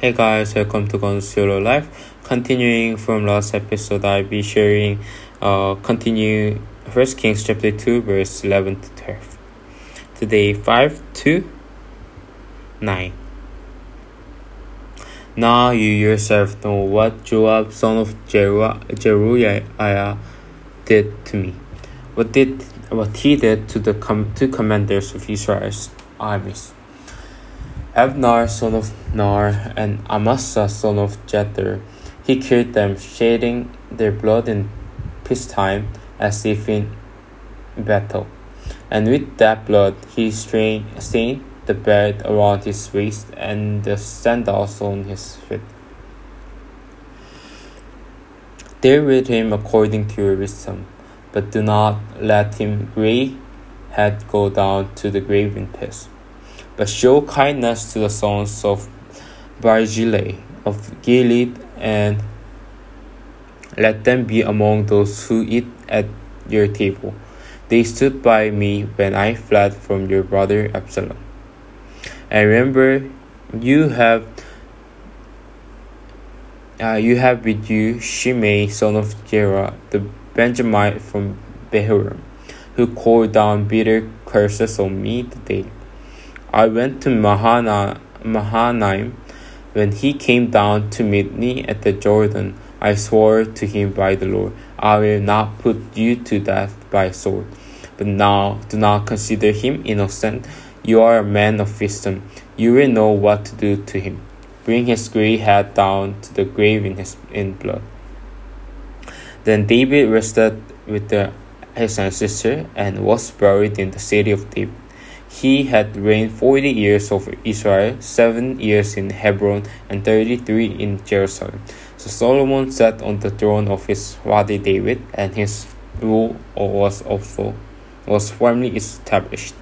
Hey guys, welcome to Consuelo Life. Continuing from last episode, I'll be sharing, uh, continue First Kings chapter 2, verse 11 to 12. Today, 5 to 9. Now you yourself know what Joab, son of Jeruiah, did to me. What did what he did to the com- two commanders of Israel's armies. Abner, son of Ner, and Amasa, son of Jether. He killed them, shedding their blood in peacetime as if in battle. And with that blood he stained the belt around his waist and the sandals on his feet. Deal with him according to your wisdom, but do not let him gray head go down to the grave in peace. But show kindness to the sons of Barzillai of Gilead, and let them be among those who eat at your table. They stood by me when I fled from your brother Absalom. And remember, you have uh, you have with you Shimei, son of Gera, the Benjamite from Bahurim, who called down bitter curses on me today. I went to Mahana, Mahanaim. When he came down to meet me at the Jordan, I swore to him by the Lord, I will not put you to death by sword. But now do not consider him innocent. You are a man of wisdom. You will know what to do to him. Bring his gray head down to the grave in his in blood. Then David rested with the, his ancestor and was buried in the city of David. He had reigned forty years over Israel, seven years in Hebron, and thirty three in Jerusalem. So Solomon sat on the throne of his father David, and his rule was also was firmly established.